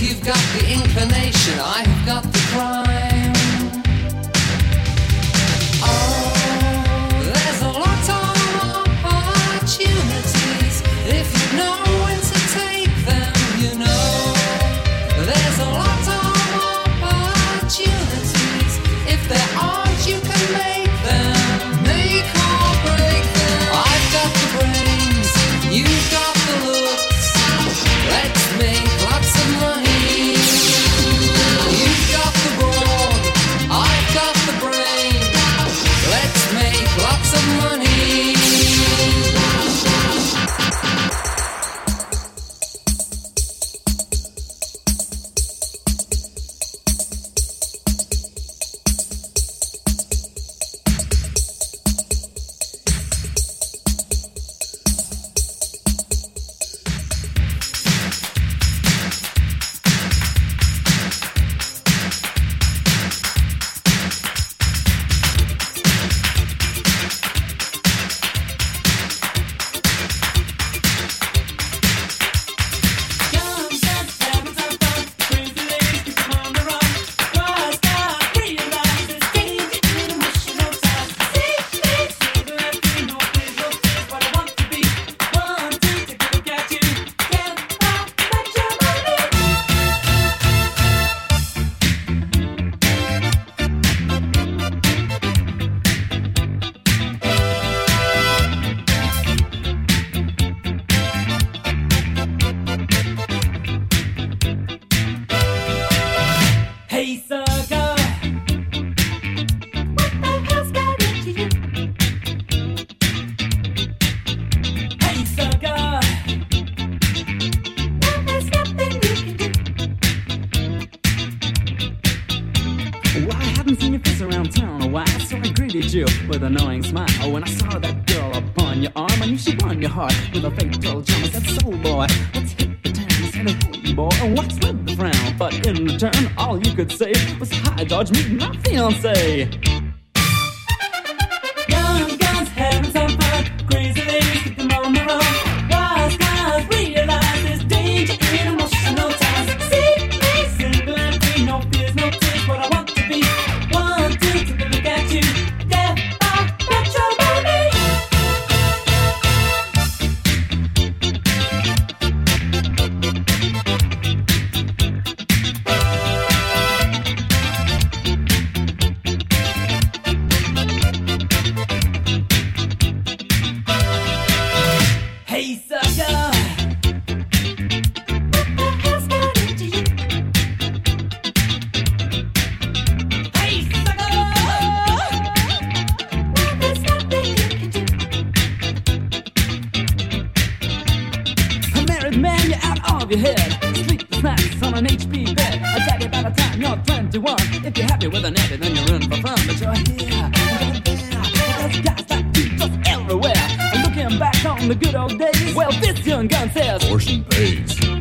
you've got the inclination. The a and then you're for fun. But you're here you're there, and there's guys like you just everywhere. And looking back on the good old days, well, this young gun says, Portion pays.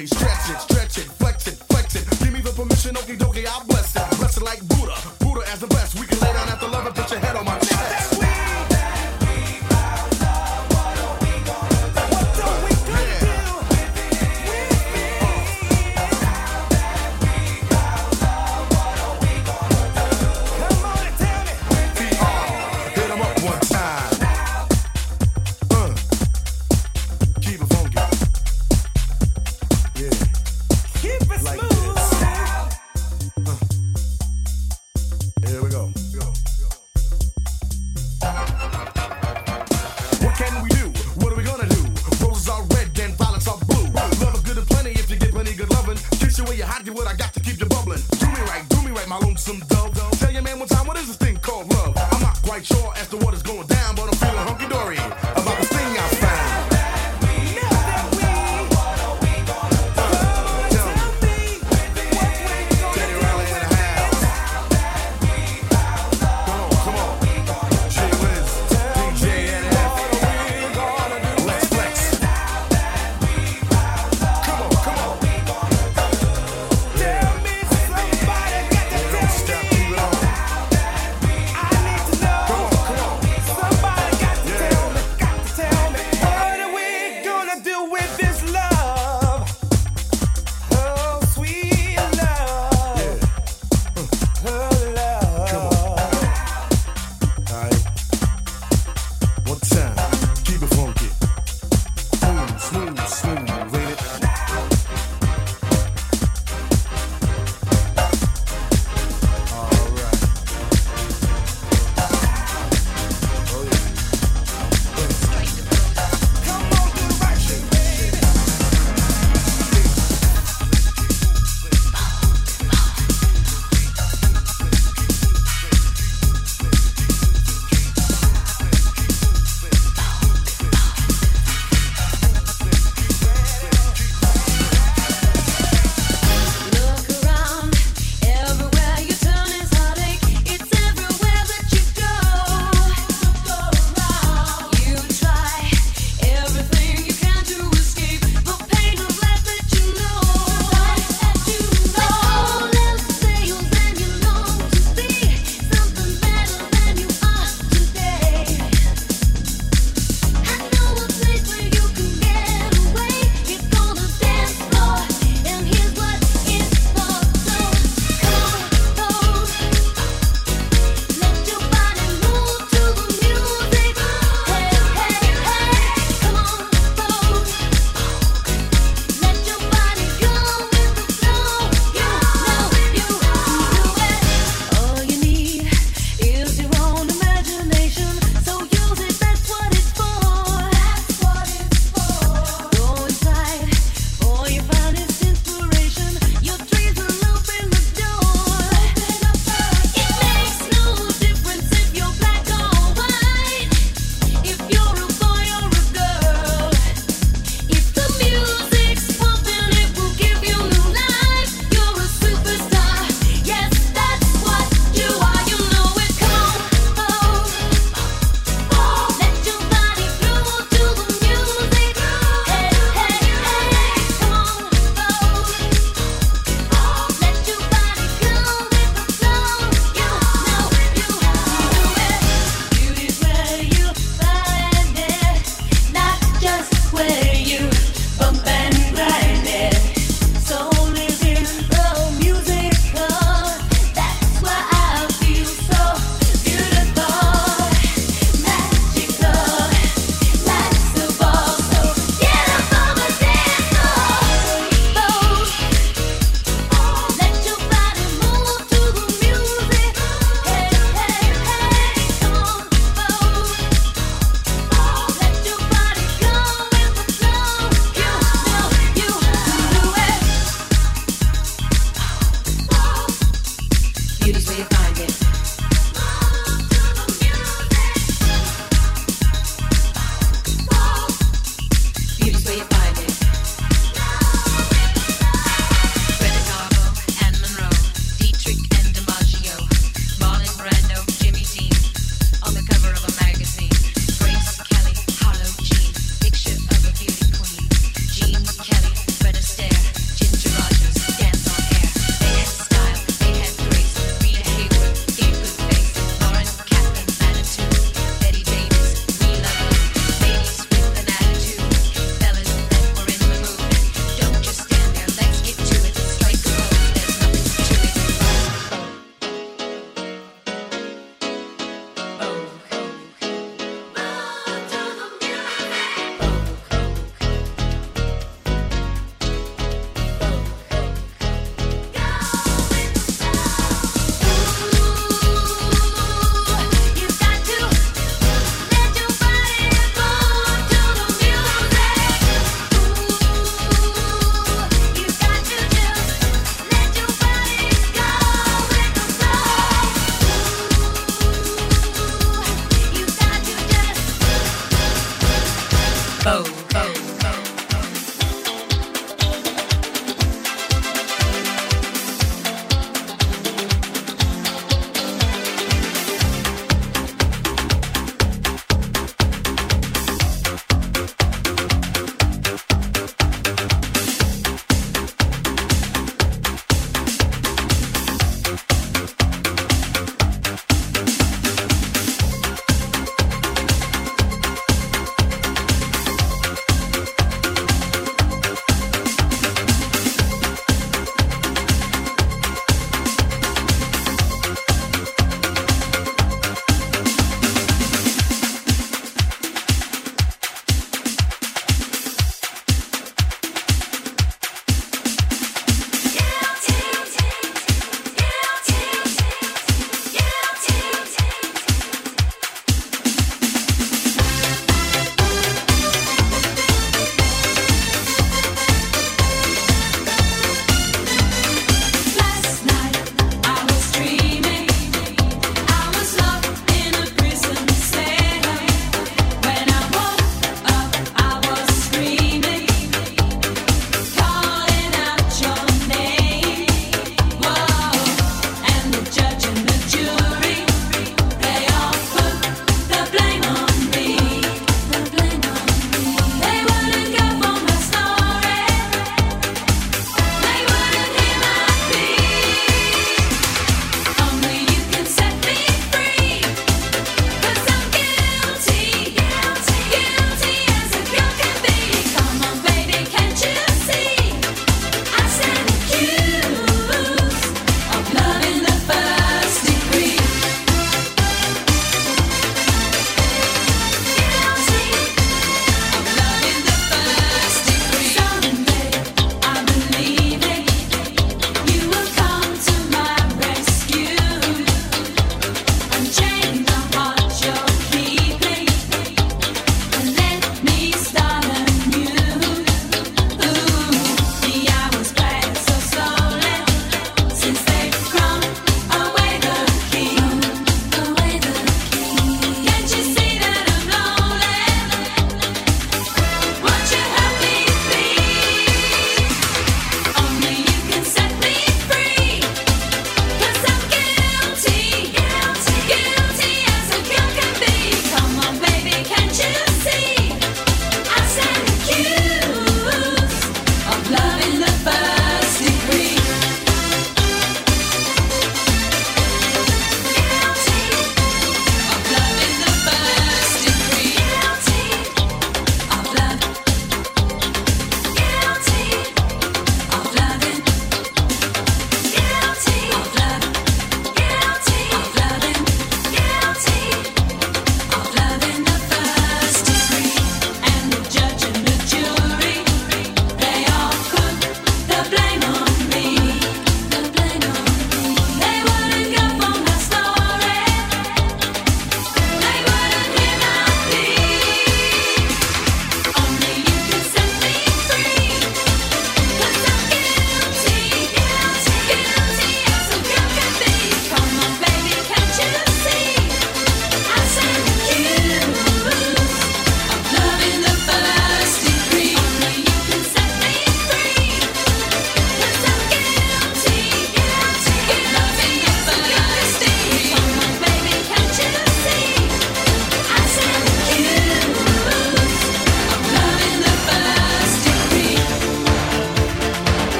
You me right,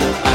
around